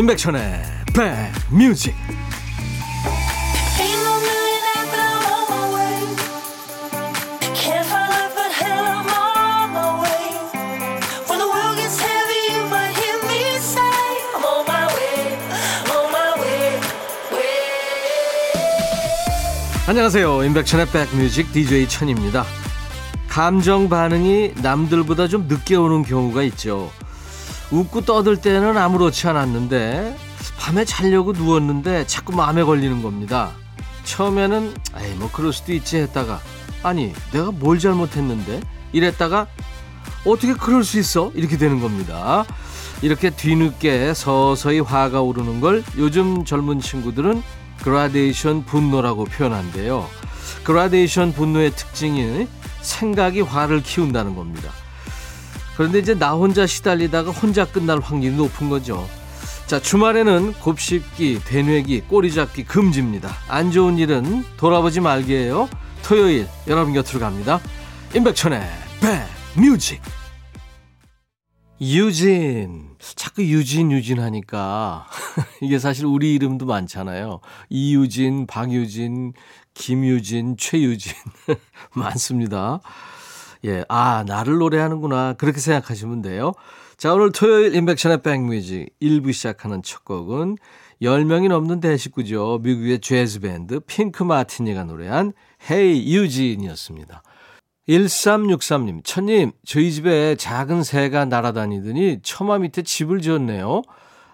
임백천의 백뮤직. 안녕하세요. 임백천의 백뮤직 DJ 천입니다. 감정 반응이 남들보다 좀 늦게 오는 경우가 있죠 웃고 떠들 때는 아무렇지 않았는데 밤에 자려고 누웠는데 자꾸 마음에 걸리는 겁니다. 처음에는 에이 뭐 그럴 수도 있지 했다가 아니 내가 뭘 잘못했는데 이랬다가 어떻게 그럴 수 있어 이렇게 되는 겁니다. 이렇게 뒤늦게 서서히 화가 오르는 걸 요즘 젊은 친구들은 그라데이션 분노라고 표현한대요. 그라데이션 분노의 특징이 생각이 화를 키운다는 겁니다. 그런데 이제 나 혼자 시달리다가 혼자 끝날 확률이 높은 거죠. 자, 주말에는 곱씹기, 되뇌기, 꼬리잡기 금지입니다. 안 좋은 일은 돌아보지 말게요. 토요일 여러분 곁으로 갑니다. 임백천의 백뮤직 유진 자꾸 유진 유진 하니까 이게 사실 우리 이름도 많잖아요. 이유진, 박유진, 김유진, 최유진 많습니다. 예, 아, 나를 노래하는구나. 그렇게 생각하시면 돼요. 자, 오늘 토요일 인백션의 백뮤직 1부 시작하는 첫 곡은 10명이 넘는 대식구죠. 미국의 재즈 밴드 핑크 마티니가 노래한 Hey 유진이었습니다. 1363님, 천님, 저희 집에 작은 새가 날아다니더니 처마 밑에 집을 지었네요.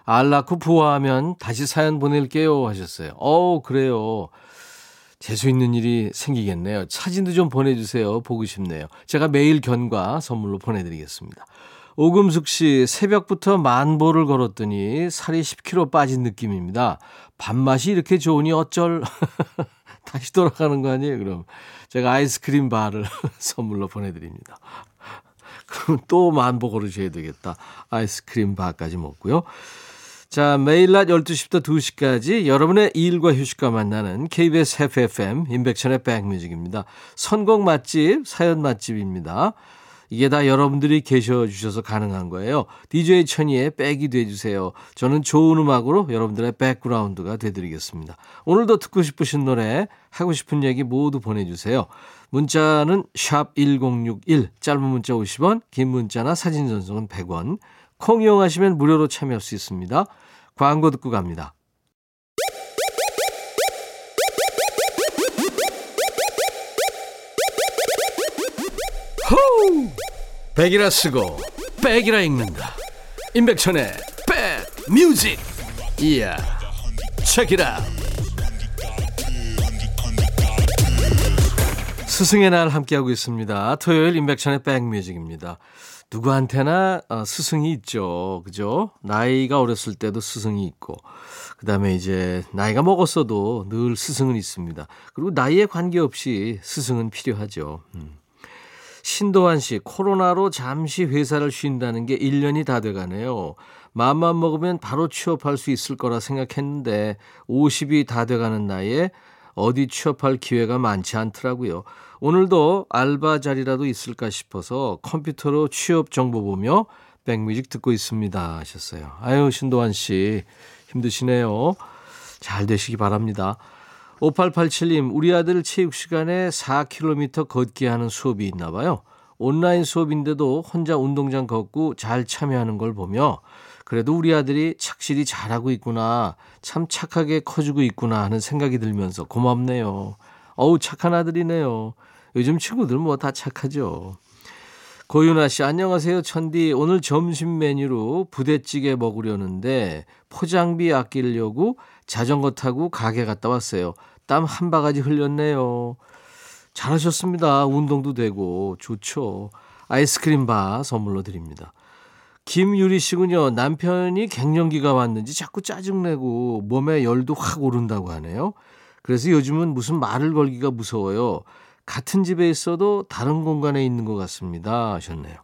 알 낳고 부화하면 다시 사연 보낼게요 하셨어요. 어 그래요. 재수 있는 일이 생기겠네요. 사진도 좀 보내주세요. 보고 싶네요. 제가 매일 견과 선물로 보내드리겠습니다. 오금숙 씨, 새벽부터 만보를 걸었더니 살이 10kg 빠진 느낌입니다. 밥맛이 이렇게 좋으니 어쩔. 다시 돌아가는 거 아니에요, 그럼. 제가 아이스크림 바를 선물로 보내드립니다. 그럼 또 만보 걸으셔야 되겠다. 아이스크림 바까지 먹고요. 자, 매일 낮 12시부터 2시까지 여러분의 일과 휴식과 만나는 KBS FFM 인백천의 백뮤직입니다. 선곡 맛집, 사연 맛집입니다. 이게 다 여러분들이 계셔 주셔서 가능한 거예요. DJ 천이의 백이 돼 주세요. 저는 좋은 음악으로 여러분들의 백그라운드가 돼 드리겠습니다. 오늘도 듣고 싶으신 노래, 하고 싶은 얘기 모두 보내 주세요. 문자는 샵 1061, 짧은 문자 50원, 긴 문자나 사진 전송은 100원. 콩 이용하시면 무료로 참여할 수 있습니다. 광고 듣고 갑니다. 호우! 백이라 쓰고 백이라 읽는다. 임백천의 백 뮤직. 이야. 책이라. 스승의 날 함께하고 있습니다. 토요일 임백천의 백뮤직입니다. 누구한테나 어, 스승이 있죠. 그죠? 나이가 어렸을 때도 스승이 있고, 그 다음에 이제 나이가 먹었어도 늘 스승은 있습니다. 그리고 나이에 관계없이 스승은 필요하죠. 음. 신도환 씨, 코로나로 잠시 회사를 쉰다는 게 1년이 다 돼가네요. 마음만 먹으면 바로 취업할 수 있을 거라 생각했는데 50이 다 돼가는 나이에 어디 취업할 기회가 많지 않더라고요. 오늘도 알바 자리라도 있을까 싶어서 컴퓨터로 취업 정보 보며 백뮤직 듣고 있습니다 하셨어요. 아유 신도환 씨 힘드시네요. 잘 되시기 바랍니다. 5887님 우리 아들 체육 시간에 4km 걷기 하는 수업이 있나 봐요. 온라인 수업인데도 혼자 운동장 걷고 잘 참여하는 걸 보며 그래도 우리 아들이 착실히 잘하고 있구나. 참 착하게 커지고 있구나 하는 생각이 들면서 고맙네요. 어우, 착한 아들이네요. 요즘 친구들 뭐 다 착하죠. 고윤아 씨, 안녕하세요. 천디. 오늘 점심 메뉴로 부대찌개 먹으려는데 포장비 아끼려고 자전거 타고 가게 갔다 왔어요. 땀 한 바가지 흘렸네요. 잘하셨습니다. 운동도 되고 좋죠. 아이스크림 바 선물로 드립니다. 김유리 씨군요. 남편이 갱년기가 왔는지 자꾸 짜증내고 몸에 열도 확 오른다고 하네요. 그래서 요즘은 무슨 말을 걸기가 무서워요. 같은 집에 있어도 다른 공간에 있는 것 같습니다. 하셨네요.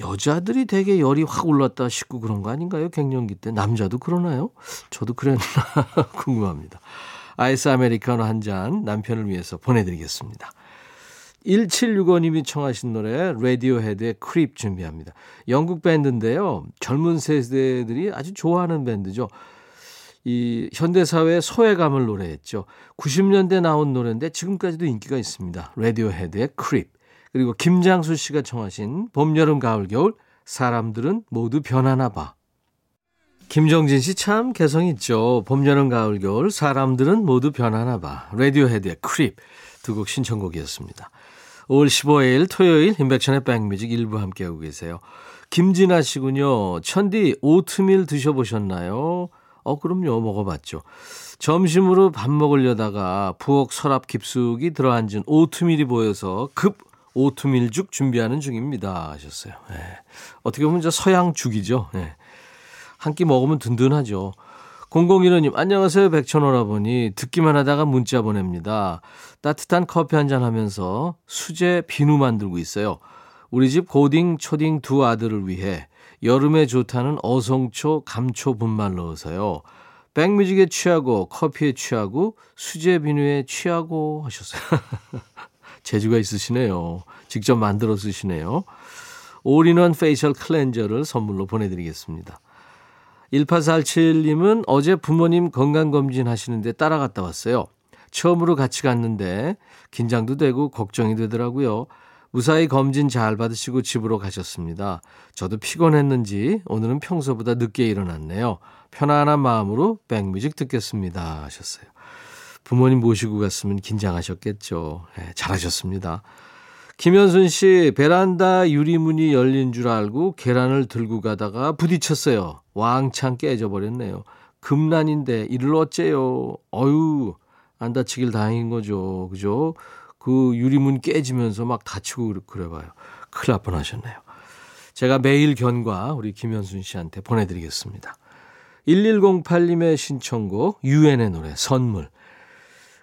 여자들이 되게 열이 확 올랐다 싶고 그런 거 아닌가요? 갱년기 때. 남자도 그러나요? 저도 그랬나 궁금합니다. 아이스 아메리카노 한 잔 남편을 위해서 보내드리겠습니다. 1765님이 청하신 노래 레디오헤드의 Creep 준비합니다. 영국 밴드인데요. 젊은 세대들이 아주 좋아하는 밴드죠. 이 현대사회의 소외감을 노래했죠. 90년대 나온 노래인데 지금까지도 인기가 있습니다. 레디오헤드의 Creep. 그리고 김장수 씨가 청하신 봄, 여름, 가을, 겨울 사람들은 모두 변하나 봐. 김정진 씨 참 개성 있죠. 봄, 여름, 가을, 겨울 사람들은 모두 변하나 봐. 레디오헤드의 Creep 두 곡 신청곡이었습니다. 5월 15일 토요일 인백션의 백뮤직 일부 함께하고 계세요. 김진아 씨군요. 천디 오트밀 드셔보셨나요? 어, 그럼요. 먹어봤죠. 점심으로 밥 먹으려다가 부엌 서랍 깊숙이 들어앉은 오트밀이 보여서 급 오트밀죽 준비하는 중입니다. 하셨어요. 네. 어떻게 보면 저 서양죽이죠. 네. 한끼 먹으면 든든하죠. 0015님, 안녕하세요. 백천오라보니 듣기만 하다가 문자 보냅니다. 따뜻한 커피 한 잔 하면서 수제 비누 만들고 있어요. 우리 집 고딩, 초딩 두 아들을 위해 여름에 좋다는 어성초, 감초 분말 넣어서요. 백뮤직에 취하고 커피에 취하고 수제 비누에 취하고 하셨어요. 재주가 있으시네요. 직접 만들어 쓰시네요. all-in-one facial cleanser를 선물로 보내드리겠습니다. 1847님은 어제 부모님 건강검진 하시는데 따라갔다 왔어요. 처음으로 같이 갔는데 긴장도 되고 걱정이 되더라고요. 무사히 검진 잘 받으시고 집으로 가셨습니다. 저도 피곤했는지 오늘은 평소보다 늦게 일어났네요. 편안한 마음으로 백뮤직 듣겠습니다. 하셨어요. 부모님 모시고 갔으면 긴장하셨겠죠. 네, 잘하셨습니다. 김현순 씨, 베란다 유리문이 열린 줄 알고 계란을 들고 가다가 부딪혔어요. 왕창 깨져버렸네요. 금난인데 이를 어째요? 어유, 안 다치길 다행인 거죠. 그죠? 그 유리문 깨지면서 막 다치고 그래봐요. 큰일 날 뻔하셨네요. 제가 매일 견과 우리 김현순 씨한테 보내드리겠습니다. 1108님의 신청곡 유엔의 노래 선물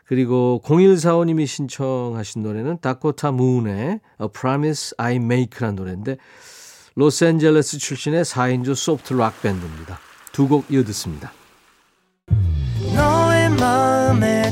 그리고 0145님이 신청하신 노래는 다코타 문의 A Promise I Make라는 노래인데 로스앤젤레스 출신의 4인조 soft rock 밴드입니다. 두 곡 이어 듣습니다. 너의 마음에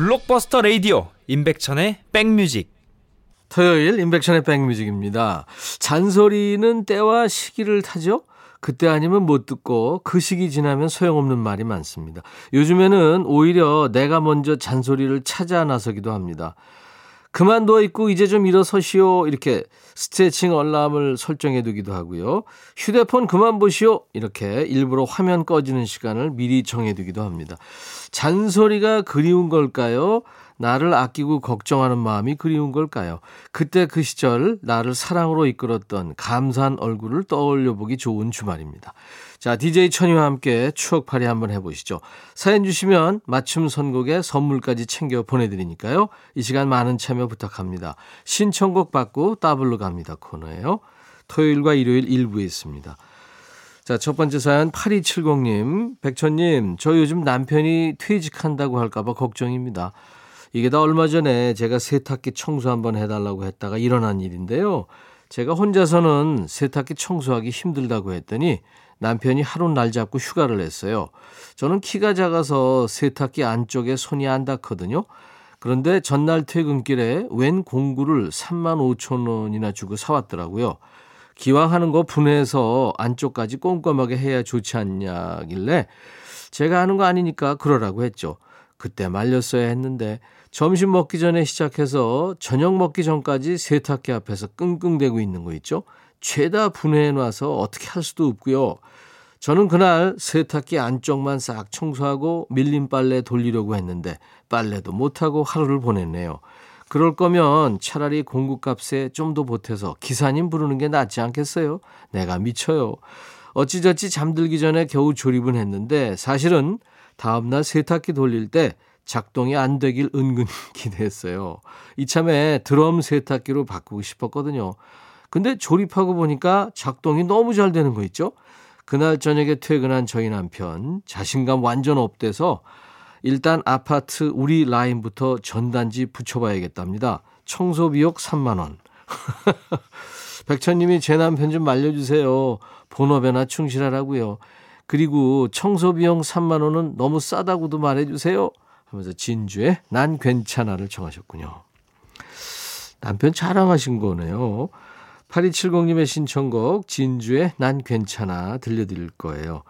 블록버스터 레이디오 임백천의 백뮤직 토요일 임백천의 백뮤직입니다. 잔소리는 때와 시기를 타죠. 그때 아니면 못 듣고 그 시기 지나면 소용없는 말이 많습니다. 요즘에는 오히려 내가 먼저 잔소리를 찾아 나서기도 합니다. 그만둬 있고 이제 좀 일어서시오. 이렇게 스트레칭 얼람을 설정해 두기도 하고요. 휴대폰 그만 보시오. 이렇게 일부러 화면 꺼지는 시간을 미리 정해 두기도 합니다. 잔소리가 그리운 걸까요? 나를 아끼고 걱정하는 마음이 그리운 걸까요? 그때 그 시절 나를 사랑으로 이끌었던 감사한 얼굴을 떠올려 보기 좋은 주말입니다. 자, DJ 천이와 함께 추억팔이 한번 해보시죠. 사연 주시면 맞춤 선곡에 선물까지 챙겨 보내드리니까요. 이 시간 많은 참여 부탁합니다. 신청곡 받고 따블로 갑니다 코너예요. 토요일과 일요일 일부에 있습니다. 자, 첫 번째 사연 8270님, 백천님, 저 요즘 남편이 퇴직한다고 할까봐 걱정입니다. 이게 다 얼마 전에 제가 세탁기 청소 한번 해달라고 했다가 일어난 일인데요. 제가 혼자서는 세탁기 청소하기 힘들다고 했더니 남편이 하루 날 잡고 휴가를 냈어요. 저는 키가 작아서 세탁기 안쪽에 손이 안 닿거든요. 그런데 전날 퇴근길에 웬 공구를 3만 5천 원이나 주고 사왔더라고요. 기왕 하는 거 분해해서 안쪽까지 꼼꼼하게 해야 좋지 않냐길래 제가 하는 거 아니니까 그러라고 했죠. 그때 말렸어야 했는데 점심 먹기 전에 시작해서 저녁 먹기 전까지 세탁기 앞에서 끙끙대고 있는 거 있죠? 죄다 분해해 놔서 어떻게 할 수도 없고요. 저는 그날 세탁기 안쪽만 싹 청소하고 밀린 빨래 돌리려고 했는데 빨래도 못하고 하루를 보냈네요. 그럴 거면 차라리 공구값에 좀 더 보태서 기사님 부르는 게 낫지 않겠어요? 내가 미쳐요. 어찌저찌 잠들기 전에 겨우 조립은 했는데 사실은 다음날 세탁기 돌릴 때 작동이 안 되길 은근 기대했어요. 이참에 드럼 세탁기로 바꾸고 싶었거든요. 근데 조립하고 보니까 작동이 너무 잘 되는 거 있죠? 그날 저녁에 퇴근한 저희 남편 자신감 완전 업돼서 일단 아파트 우리 라인부터 전단지 붙여봐야겠답니다. 청소 비용 3만 원. 백천님이 제 남편 좀 말려주세요. 본업에나 충실하라고요. 그리고 청소 비용 3만 원은 너무 싸다고도 말해주세요. 하면서 진주의 난 괜찮아를 청하셨군요. 남편 자랑하신 거네요. 8270님의 신청곡 진주의 난 괜찮아 들려드릴 거예요.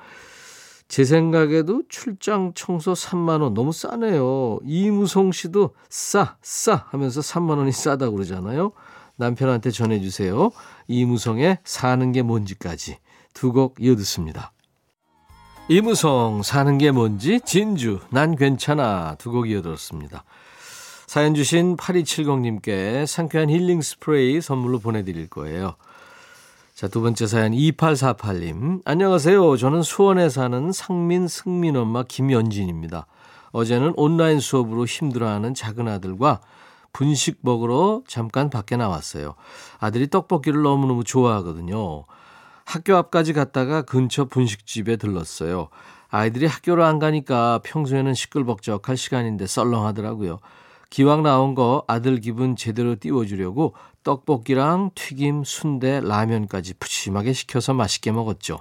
제 생각에도 출장 청소 3만 원 너무 싸네요. 이무송 씨도 싸, 싸 하면서 3만 원이 싸다고 그러잖아요. 남편한테 전해 주세요. 이무송의 사는 게 뭔지까지 두 곡 이어 듣습니다. 이무송 사는 게 뭔지 진주 난 괜찮아 두 곡 이어 들었습니다. 사연 주신 8270님께 상쾌한 힐링 스프레이 선물로 보내드릴 거예요. 자, 두 번째 사연 2848님. 안녕하세요. 저는 수원에 사는 상민 승민 엄마 김연진입니다. 어제는 온라인 수업으로 힘들어하는 작은 아들과 분식 먹으러 잠깐 밖에 나왔어요. 아들이 떡볶이를 너무너무 좋아하거든요. 학교 앞까지 갔다가 근처 분식집에 들렀어요. 아이들이 학교를 안 가니까 평소에는 시끌벅적할 시간인데 썰렁하더라고요. 기왕 나온 거 아들 기분 제대로 띄워주려고 떡볶이랑 튀김, 순대, 라면까지 푸짐하게 시켜서 맛있게 먹었죠.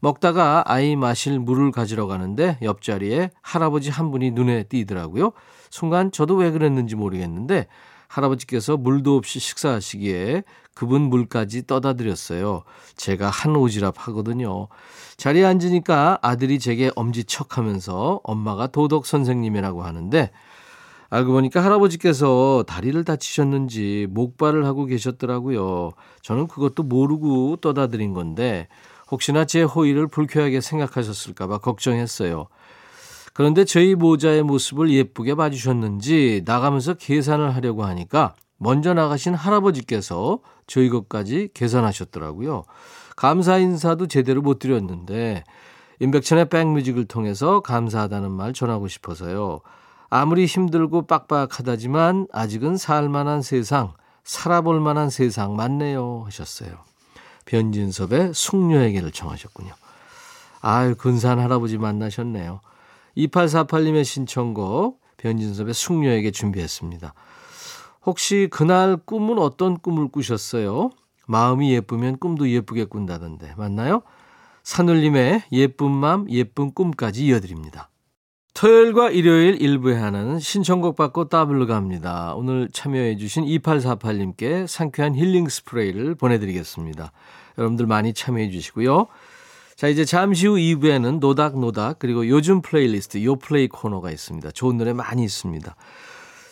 먹다가 아이 마실 물을 가지러 가는데 옆자리에 할아버지 한 분이 눈에 띄더라고요. 순간 저도 왜 그랬는지 모르겠는데 할아버지께서 물도 없이 식사하시기에 그분 물까지 떠다 드렸어요. 제가 한 오지랖 하거든요. 자리에 앉으니까 아들이 제게 엄지척 하면서 엄마가 도덕 선생님이라고 하는데 알고 보니까 할아버지께서 다리를 다치셨는지 목발을 하고 계셨더라고요. 저는 그것도 모르고 떠다드린 건데 혹시나 제 호의를 불쾌하게 생각하셨을까봐 걱정했어요. 그런데 저희 모자의 모습을 예쁘게 봐주셨는지 나가면서 계산을 하려고 하니까 먼저 나가신 할아버지께서 저희 것까지 계산하셨더라고요. 감사 인사도 제대로 못 드렸는데 임백천의 백뮤직을 통해서 감사하다는 말 전하고 싶어서요. 아무리 힘들고 빡빡하다지만 아직은 살만한 세상, 살아볼 만한 세상 맞네요 하셨어요. 변진섭의 숙녀에게를 청하셨군요. 아유 근사한 할아버지 만나셨네요. 2848님의 신청곡 변진섭의 숙녀에게 준비했습니다. 혹시 그날 꿈은 어떤 꿈을 꾸셨어요? 마음이 예쁘면 꿈도 예쁘게 꾼다던데 맞나요? 산울림의 예쁜 맘 예쁜 꿈까지 이어드립니다. 토요일과 일요일 일부에 하는 신청곡 받고 따블로 갑니다. 오늘 참여해 주신 2848님께 상쾌한 힐링 스프레이를 보내드리겠습니다. 여러분들 많이 참여해 주시고요. 자 이제 잠시 후 2부에는 노닥노닥 그리고 요즘 플레이리스트 요플레이 코너가 있습니다. 좋은 노래 많이 있습니다.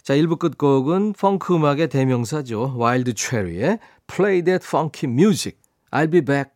자 1부 끝곡은 펑크 음악의 대명사죠. 와일드 체리의 Play That Funky Music. I'll be back.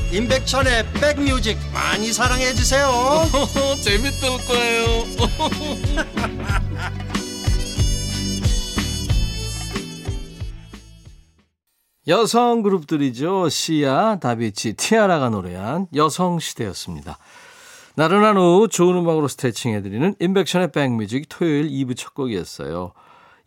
임백천의 백뮤직 많이 사랑해 주세요. 재밌을 거예요. 여성 그룹들이죠. 시아, 다비치, 티아라가 노래한 여성 시대였습니다. 나른한 오후 좋은 음악으로 스트레칭 해드리는 인백션의 백뮤직 토요일 2부 첫 곡이었어요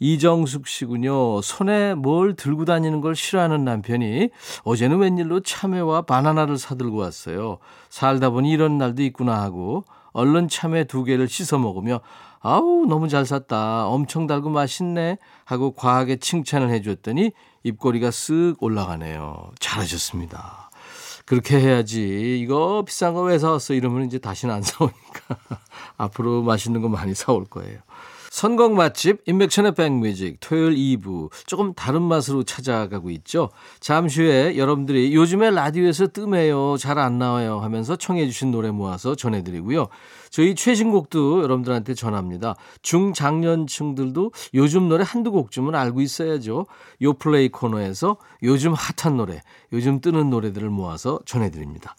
이정숙 씨군요. 손에 뭘 들고 다니는 걸 싫어하는 남편이 어제는 웬일로 참외와 바나나를 사들고 왔어요. 살다 보니 이런 날도 있구나 하고 얼른 참외 두 개를 씻어 먹으며 아우 너무 잘 샀다. 엄청 달고 맛있네 하고 과하게 칭찬을 해줬더니 입꼬리가 쓱 올라가네요. 잘하셨습니다. 그렇게 해야지. 이거 비싼 거 왜 사왔어? 이러면 이제 다시는 안 사오니까. 앞으로 맛있는 거 많이 사올 거예요. 선곡 맛집 인백션의 백뮤직 토요일 2부 조금 다른 맛으로 찾아가고 있죠. 잠시 후에 여러분들이 요즘에 라디오에서 뜸해요 잘 안 나와요 하면서 청해 주신 노래 모아서 전해드리고요. 저희 최신곡도 여러분들한테 전합니다. 중장년층들도 요즘 노래 한두 곡쯤은 알고 있어야죠. 요플레이 코너에서 요즘 핫한 노래, 요즘 뜨는 노래들을 모아서 전해드립니다.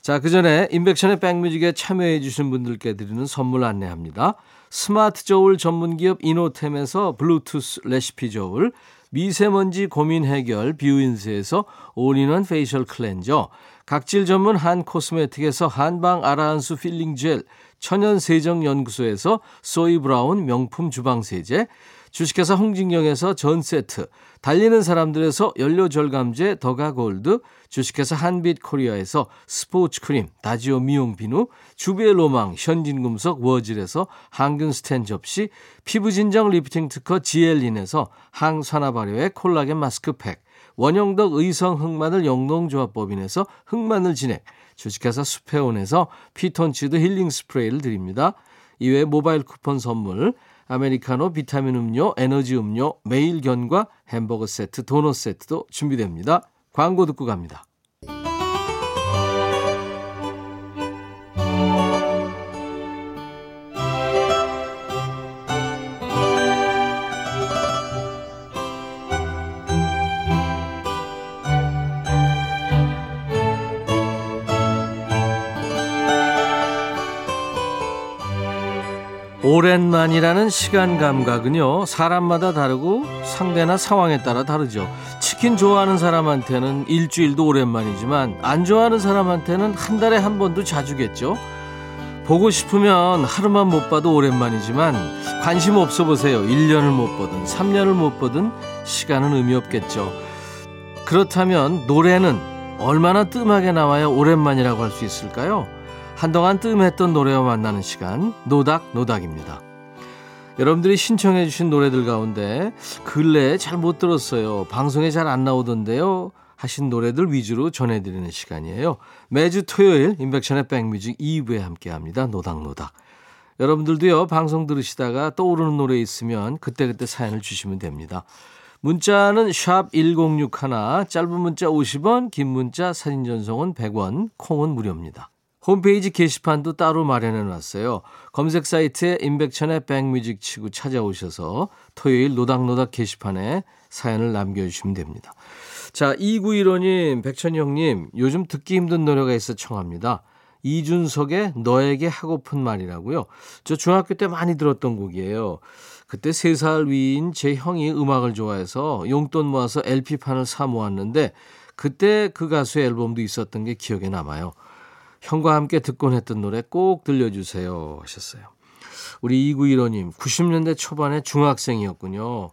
자, 그 전에 임백천의 백뮤직에 참여해 주신 분들께 드리는 선물 안내합니다. 스마트 저울 전문기업 이노템에서 블루투스 레시피 저울, 미세먼지 고민 해결 뷰인스에서 올인원 페이셜 클렌저, 각질 전문 한 코스메틱에서 한방 아라한수 필링 젤, 천연 세정 연구소에서 소이 브라운 명품 주방 세제, 주식회사 홍진경에서 전 세트, 달리는 사람들에서 연료 절감제 더가 골드, 주식회사 한빛 코리아에서 스포츠 크림, 다지오 미용 비누, 주비의 로망, 현진금속 워즐에서 항균 스텐 접시, 피부 진정 리프팅 특허 지엘린에서 항산화 발효의 콜라겐 마스크팩, 원형덕 의성 흑마늘 영농조합법인에서 흑마늘 진액, 주식회사 수페온에서 피톤치드 힐링 스프레이를 드립니다. 이외에 모바일 쿠폰 선물, 아메리카노, 비타민 음료, 에너지 음료, 매일 견과 햄버거 세트, 도넛 세트도 준비됩니다. 광고 듣고 갑니다. 오랜만이라는 시간 감각은요, 사람마다 다르고 상대나 상황에 따라 다르죠. 치킨 좋아하는 사람한테는 일주일도 오랜만이지만, 안 좋아하는 사람한테는 한 달에 한 번도 자주겠죠. 보고 싶으면 하루만 못 봐도 오랜만이지만, 관심 없어 보세요. 1년을 못 보든, 3년을 못 보든, 시간은 의미 없겠죠. 그렇다면, 노래는 얼마나 뜸하게 나와야 오랜만이라고 할 수 있을까요? 한동안 뜸했던 노래와 만나는 시간 노닥 노닥입니다. 여러분들이 신청해 주신 노래들 가운데 근래에 잘 못 들었어요. 방송에 잘 안 나오던데요. 하신 노래들 위주로 전해드리는 시간이에요. 매주 토요일 인백션의 백뮤직 2부에 함께합니다. 노닥노닥. 여러분들도요 방송 들으시다가 떠오르는 노래 있으면 그때그때 사연을 주시면 됩니다. 문자는 샵 1061, 짧은 문자 50원, 긴 문자 사진 전송은 100원, 콩은 무료입니다. 홈페이지 게시판도 따로 마련해 놨어요. 검색 사이트에 임백천의 백뮤직 치고 찾아오셔서 토요일 노닥노닥 게시판에 사연을 남겨주시면 됩니다. 자, 2915님, 백천이 형님, 요즘 듣기 힘든 노래가 있어 청합니다. 이준석의 너에게 하고픈 말이라고요. 저 중학교 때 많이 들었던 곡이에요. 그때 3살 위인 제 형이 음악을 좋아해서 용돈 모아서 LP판을 사 모았는데 그때 그 가수의 앨범도 있었던 게 기억에 남아요. 형과 함께 듣곤 했던 노래 꼭 들려주세요 하셨어요. 우리 2915님 90년대 초반에 중학생이었군요.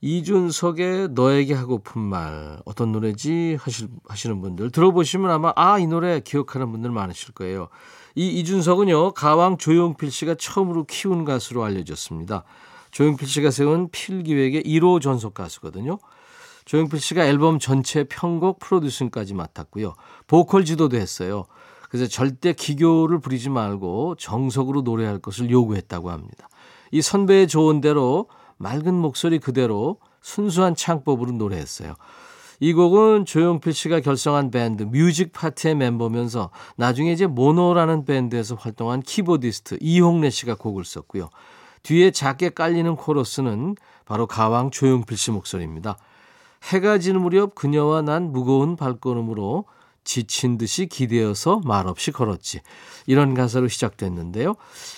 이준석의 너에게 하고픈 말 어떤 노래지 하실, 하시는 분들 들어보시면 아마 아 이 노래 기억하는 분들 많으실 거예요. 이 이준석은요 가왕 조용필 씨가 처음으로 키운 가수로 알려졌습니다. 조용필 씨가 세운 필기획의 1호 전속 가수거든요. 조용필 씨가 앨범 전체 편곡 프로듀싱까지 맡았고요. 보컬 지도도 했어요. 그래서 절대 기교를 부리지 말고 정석으로 노래할 것을 요구했다고 합니다. 이 선배의 조언 대로 맑은 목소리 그대로 순수한 창법으로 노래했어요. 이 곡은 조용필 씨가 결성한 밴드 뮤직 파트의 멤버면서 나중에 이제 모노라는 밴드에서 활동한 키보디스트 이홍래 씨가 곡을 썼고요. 뒤에 작게 깔리는 코러스는 바로 가왕 조용필 씨 목소리입니다. 해가 지는 무렵 그녀와 난 무거운 발걸음으로 지친 듯이 기대어서 말없이 걸었지. 이런 가사로 시작됐는데요.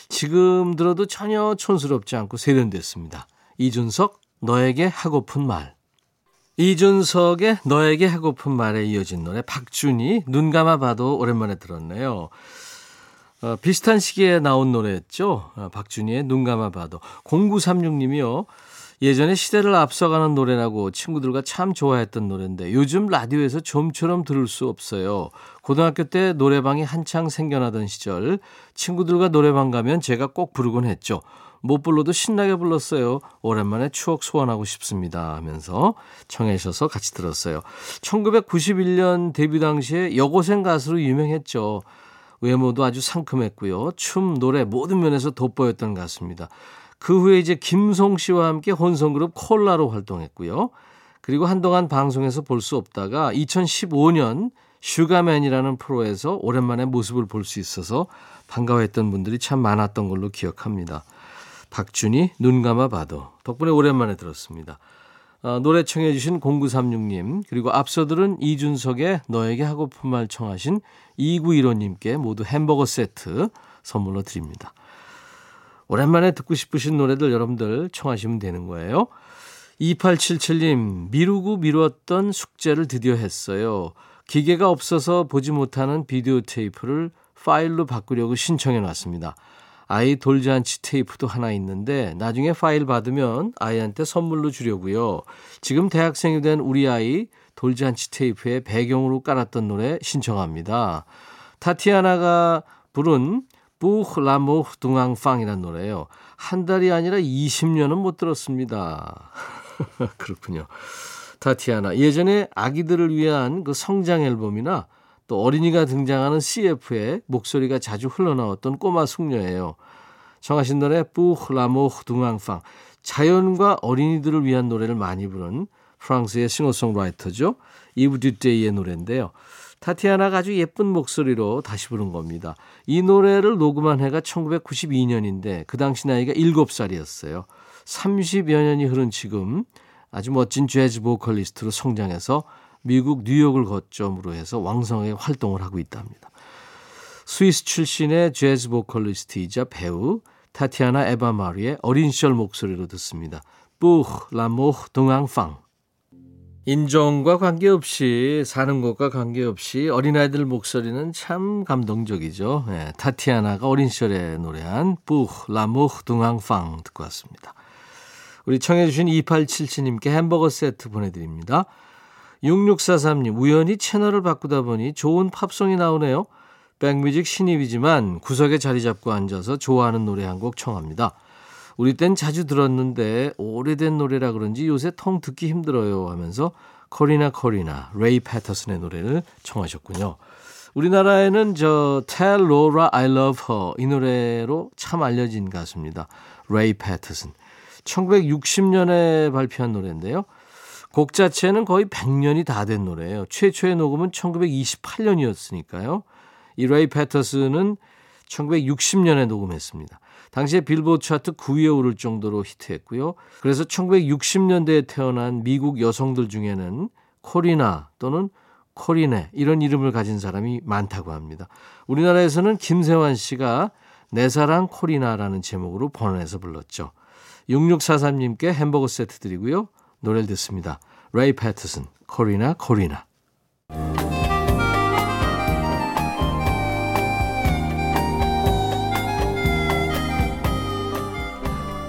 지금 들어도 전혀 촌스럽지 않고 세련됐습니다. 이준석, 너에게 하고픈 말. 이준석의 너에게 하고픈 말에 이어진 노래 박준이 눈 감아 봐도 오랜만에 들었네요. 어, 비슷한 시기에 나온 노래였죠. 어, 박준희의 눈 감아 봐도. 0936님이요. 예전에 시대를 앞서가는 노래라고 친구들과 참 좋아했던 노래인데 요즘 라디오에서 좀처럼 들을 수 없어요. 고등학교 때 노래방이 한창 생겨나던 시절 친구들과 노래방 가면 제가 꼭 부르곤 했죠. 못 불러도 신나게 불렀어요. 오랜만에 추억 소환하고 싶습니다 하면서 청해 주셔서 같이 들었어요. 1991년 데뷔 당시에 여고생 가수로 유명했죠. 외모도 아주 상큼했고요. 춤, 노래 모든 면에서 돋보였던 가수입니다. 그 후에 이제 김송 씨와 함께 혼성그룹 콜라로 활동했고요. 그리고 한동안 방송에서 볼 수 없다가 2015년 슈가맨이라는 프로에서 오랜만에 모습을 볼 수 있어서 반가워했던 분들이 참 많았던 걸로 기억합니다. 박준희 눈 감아 봐도 덕분에 오랜만에 들었습니다. 어, 노래 청해 주신 0936님 그리고 앞서 들은 이준석의 너에게 하고픈 말 청하신 2915님께 모두 햄버거 세트 선물로 드립니다. 오랜만에 듣고 싶으신 노래들 여러분들 청하시면 되는 거예요. 2877님 미루고 미뤘던 숙제를 드디어 했어요. 기계가 없어서 보지 못하는 비디오 테이프를 파일로 바꾸려고 신청해 놨습니다. 아이 돌잔치 테이프도 하나 있는데 나중에 파일 받으면 아이한테 선물로 주려고요. 지금 대학생이 된 우리 아이 돌잔치 테이프에 배경으로 깔았던 노래 신청합니다. 타티아나가 부른 뿌흐 라모 둥앙팡이라는 노래예요. 한 달이 아니라 20년은 못 들었습니다. 그렇군요. 타티아나 예전에 아기들을 위한 그 성장 앨범이나 또 어린이가 등장하는 CF에 목소리가 자주 흘러나왔던 꼬마 숙녀예요. 정하신 노래 뿌흐 라모 둥앙팡 자연과 어린이들을 위한 노래를 많이 부른 프랑스의 싱어송라이터죠. 이브 듀데이의 노래인데요. 타티아나가 아주 예쁜 목소리로 다시 부른 겁니다. 이 노래를 녹음한 해가 1992년인데 그 당시 나이가 7살이었어요. 30여 년이 흐른 지금 아주 멋진 재즈 보컬리스트로 성장해서 미국 뉴욕을 거점으로 해서 왕성하게 활동을 하고 있답니다. 스위스 출신의 재즈 보컬리스트이자 배우 타티아나 에바 마리의 어린 시절 목소리로 듣습니다. 뿌흐 라모흐 동앙팡 인종과 관계없이 사는 것과 관계없이 어린아이들 목소리는 참 감동적이죠. 네, 타티아나가 어린 시절에 노래한 뿌흐 라모흐 동앙팡 듣고 왔습니다. 우리 청해 주신 2877님께 햄버거 세트 보내드립니다. 6643님, 우연히 채널을 바꾸다 보니 좋은 팝송이 나오네요. 백뮤직 신입이지만 구석에 자리 잡고 앉아서 좋아하는 노래 한 곡 청합니다. 우리 땐 자주 들었는데 오래된 노래라 그런지 요새 통 듣기 힘들어요 하면서 코리나 코리나 레이 피터슨의 노래를 청하셨군요. 우리나라에는 저 Tell Laura I Love Her 이 노래로 참 알려진 가수입니다. 레이 피터슨. 1960년에 발표한 노래인데요. 곡 자체는 거의 100년이 다 된 노래예요. 최초의 녹음은 1928년이었으니까요. 이 레이 피터슨은 1960년에 녹음했습니다. 당시에 빌보드 차트 9위에 오를 정도로 히트했고요. 그래서 1960년대에 태어난 미국 여성들 중에는 코리나 또는 코리네 이런 이름을 가진 사람이 많다고 합니다. 우리나라에서는 김세환 씨가 내 사랑 코리나라는 제목으로 번안해서 불렀죠. 6643님께 햄버거 세트 드리고요. 노래를 듣습니다. 레이 피터슨, 코리나 코리나.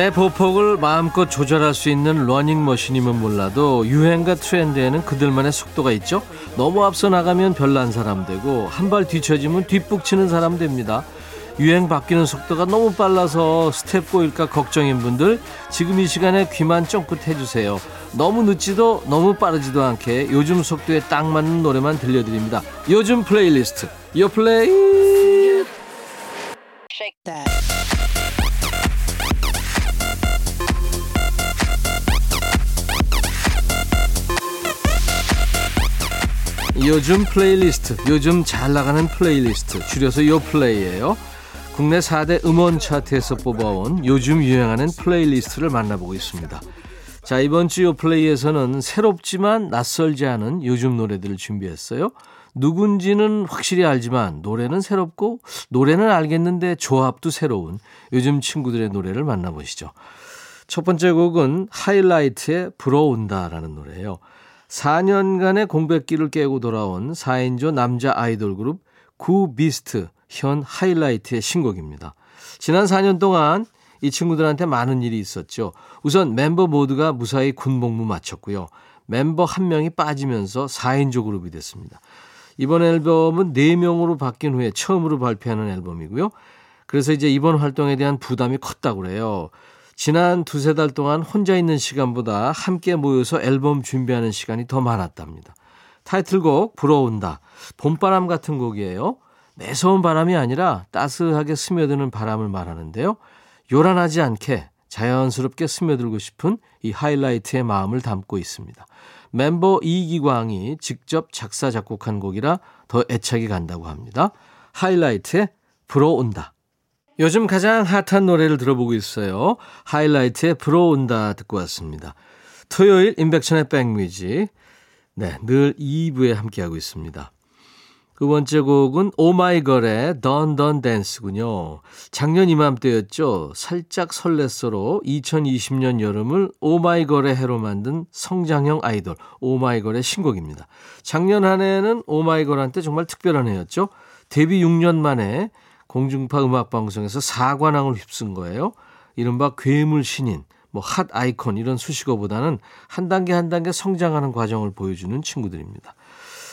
내 보폭을 마음껏 조절할 수 있는 러닝머신이면 몰라도 유행과 트렌드에는 그들만의 속도가 있죠. 너무 앞서 나가면 별난 사람 되고 한 발 뒤처지면 뒷북치는 사람 됩니다. 유행 바뀌는 속도가 너무 빨라서 스텝 꼬일까 걱정인 분들 지금 이 시간에 귀만 쫑긋 해주세요. 너무 늦지도 너무 빠르지도 않게 요즘 속도에 딱 맞는 노래만 들려드립니다. 요즘 플레이리스트 요 플레이 요즘 플레이리스트, 요즘 잘 나가는 플레이리스트, 줄여서 요플레이예요. 국내 4대 음원 차트에서 뽑아온 요즘 유행하는 플레이리스트를 만나보고 있습니다. 자, 이번 주 요플레이에서는 새롭지만 낯설지 않은 요즘 노래들을 준비했어요. 누군지는 확실히 알지만 노래는 새롭고 노래는 알겠는데 조합도 새로운 요즘 친구들의 노래를 만나보시죠. 첫 번째 곡은 하이라이트의 불어온다라는 노래예요. 4년간의 공백기를 깨고 돌아온 4인조 남자 아이돌 그룹 구비스트 현 하이라이트의 신곡입니다. 지난 4년 동안 이 친구들한테 많은 일이 있었죠. 우선 멤버 모두가 무사히 군복무 마쳤고요. 멤버 한 명이 빠지면서 4인조 그룹이 됐습니다. 이번 앨범은 4명으로 바뀐 후에 처음으로 발표하는 앨범이고요. 그래서 이제 이번 활동에 대한 부담이 컸다고 그래요. 지난 두세 달 동안 혼자 있는 시간보다 함께 모여서 앨범 준비하는 시간이 더 많았답니다. 타이틀곡 불어온다. 봄바람 같은 곡이에요. 매서운 바람이 아니라 따스하게 스며드는 바람을 말하는데요. 요란하지 않게 자연스럽게 스며들고 싶은 이 하이라이트의 마음을 담고 있습니다. 멤버 이기광이 직접 작사 작곡한 곡이라 더 애착이 간다고 합니다. 하이라이트의 불어온다. 요즘 가장 핫한 노래를 들어보고 있어요. 하이라이트의 불어온다 듣고 왔습니다. 토요일 인백천의 백뮤직. 네, 늘 2부에 함께하고 있습니다. 두 번째 곡은 오마이걸의 던던 댄스군요. 작년 이맘때였죠. 살짝 설렜어로 2020년 여름을 오마이걸의 해로 만든 성장형 아이돌 오마이걸의 신곡입니다. 작년 한 해는 오마이걸한테 정말 특별한 해였죠. 데뷔 6년 만에 공중파 음악방송에서 사관왕을 휩쓴 거예요. 이른바 괴물 신인, 뭐 핫 아이콘 이런 수식어보다는 한 단계 한 단계 성장하는 과정을 보여주는 친구들입니다.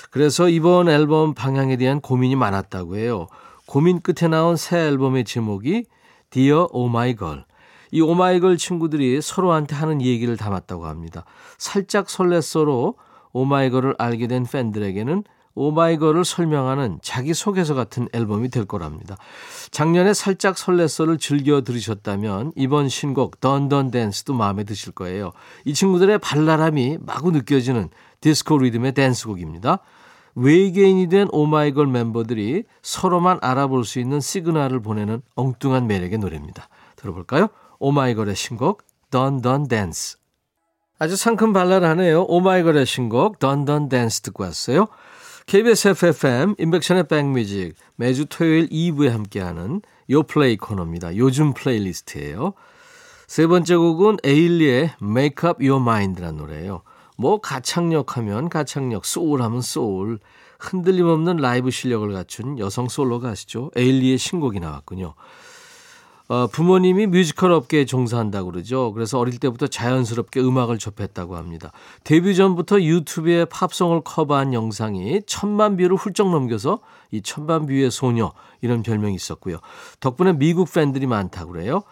그래서 이번 앨범 방향에 대한 고민이 많았다고 해요. 고민 끝에 나온 새 앨범의 제목이 Dear Oh My Girl. 이 오마이걸 oh 친구들이 서로한테 하는 얘기를 담았다고 합니다. 살짝 설렜어로 오마이걸을 알게 된 팬들에게는 오마이걸을 설명하는 자기소개서 같은 앨범이 될 거랍니다. 작년에 살짝 설렜어를 즐겨 들으셨다면 이번 신곡 던던 댄스도 마음에 드실 거예요. 이 친구들의 발랄함이 마구 느껴지는 디스코 리듬의 댄스곡입니다. 외계인이 된 오마이걸 멤버들이 서로만 알아볼 수 있는 시그널을 보내는 엉뚱한 매력의 노래입니다. 들어볼까요? 오마이걸의 신곡 Dun Dun Dance 아주 상큼 발랄하네요. 오마이걸의 신곡 Dun Dun Dance 듣고 왔어요. KBS FFM 임백천의 백뮤직 매주 토요일 2부에 함께하는 요플레이 코너입니다. 요즘 플레이리스트예요. 세 번째 곡은 에일리의 Make Up Your Mind라는 노래예요. 뭐 가창력 하면 가창력, 소울 하면 소울. 흔들림 없는 라이브 실력을 갖춘 여성 솔로 가수죠. 에일리의 신곡이 나왔군요. 어, 부모님이 뮤지컬 업계에 종사한다고 그러죠. 그래서 어릴 때부터 자연스럽게 음악을 접했다고 합니다. 데뷔 전부터 유튜브에 팝송을 커버한 영상이 천만 뷰를 훌쩍 넘겨서 이 천만 뷰의 소녀 이런 별명이 있었고요. 덕분에 미국 팬들이 많다고 그래요.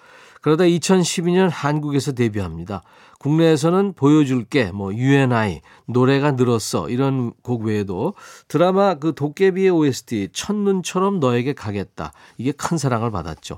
그러다 2012년 한국에서 데뷔합니다. 국내에서는 보여줄게, 뭐, U&I, 노래가 늘었어, 이런 곡 외에도 드라마 그 도깨비의 OST, 첫눈처럼 너에게 가겠다. 이게 큰 사랑을 받았죠.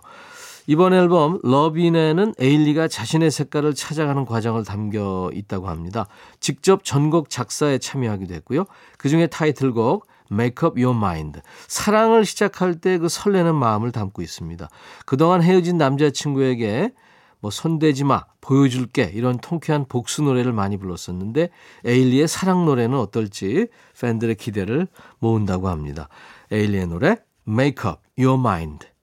이번 앨범 러빈에는 에일리가 자신의 색깔을 찾아가는 과정을 담겨 있다고 합니다. 직접 전곡 작사에 참여하기도 했고요. 그중에 타이틀곡 Make Up Your Mind. 사랑을 시작할 때 그 설레는 마음을 담고 있습니다. 그동안 헤어진 남자친구에게 뭐 손대지 마, 보여줄게 이런 통쾌한 복수 노래를 많이 불렀었는데 에일리의 사랑 노래는 어떨지 팬들의 기대를 모은다고 합니다. 에일리의 노래 Make Up Your Mind.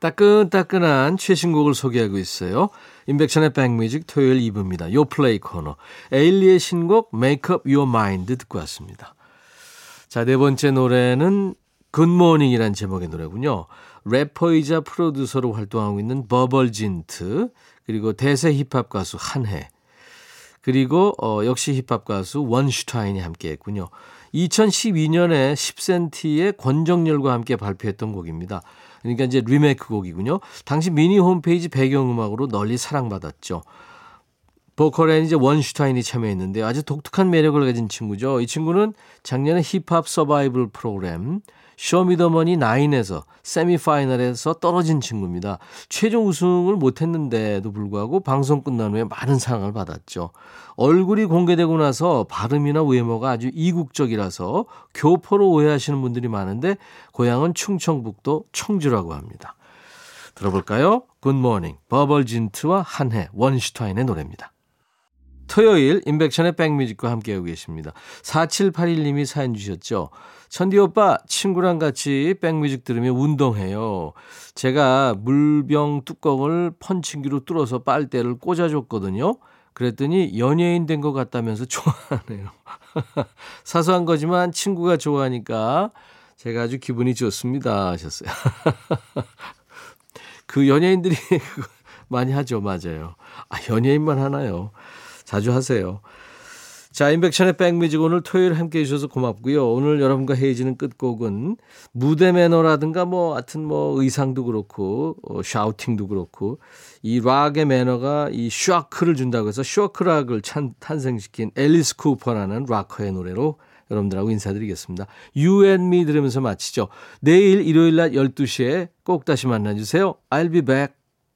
따끈따끈한 최신곡을 소개하고 있어요. 임백천의 백뮤직 토요일 2부입니다. 요 플레이 코너. 에일리의 신곡 Make Up Your Mind 듣고 왔습니다. 자, 네 번째 노래는 굿모닝이란 제목의 노래군요. 래퍼이자 프로듀서로 활동하고 있는 버벌진트, 그리고 대세 힙합 가수 한해, 그리고 어, 역시 힙합 가수 원슈타인이 함께 했군요. 2012년에 10cm의 권정열과 함께 발표했던 곡입니다. 그러니까 이제 리메이크 곡이군요. 당시 미니 홈페이지 배경음악으로 널리 사랑받았죠. 보컬엔 이제 원슈타인이 참여했는데 아주 독특한 매력을 가진 친구죠. 이 친구는 작년에 힙합 서바이벌 프로그램 쇼미더머니 9에서 세미파이널에서 떨어진 친구입니다. 최종 우승을 못했는데도 불구하고 방송 끝난 후에 많은 사랑을 받았죠. 얼굴이 공개되고 나서 발음이나 외모가 아주 이국적이라서 교포로 오해하시는 분들이 많은데 고향은 충청북도 청주라고 합니다. 들어볼까요? 굿모닝 버벌진트와 한해 원슈타인의 노래입니다. 토요일 인백션의 백뮤직과 함께하고 계십니다. 4781님이 사연 주셨죠. 천디 오빠 친구랑 같이 백뮤직 들으며 운동해요. 제가 물병 뚜껑을 펀칭기로 뚫어서 빨대를 꽂아줬거든요. 그랬더니 연예인 된 것 같다면서 좋아하네요. 사소한 거지만 친구가 좋아하니까 제가 아주 기분이 좋습니다 하셨어요. 그 연예인들이 많이 하죠. 맞아요. 아, 연예인만 하나요? 자주 하세요. 자, 인백션의 백뮤직 오늘 토요일 함께 해주셔서 고맙고요. 오늘 여러분과 헤이지는 끝곡은 무대 매너라든가 뭐 하여튼 뭐 의상도 그렇고 어, 샤우팅도 그렇고 이 락의 매너가 이 쇼크를 준다고 해서 shock rock을 찬, 탄생시킨 앨리스 쿠퍼라는 락커의 노래로 여러분들하고 인사드리겠습니다. You and me 들으면서 마치죠. 내일 일요일 낮 12시에 꼭 다시 만나주세요. I'll be back.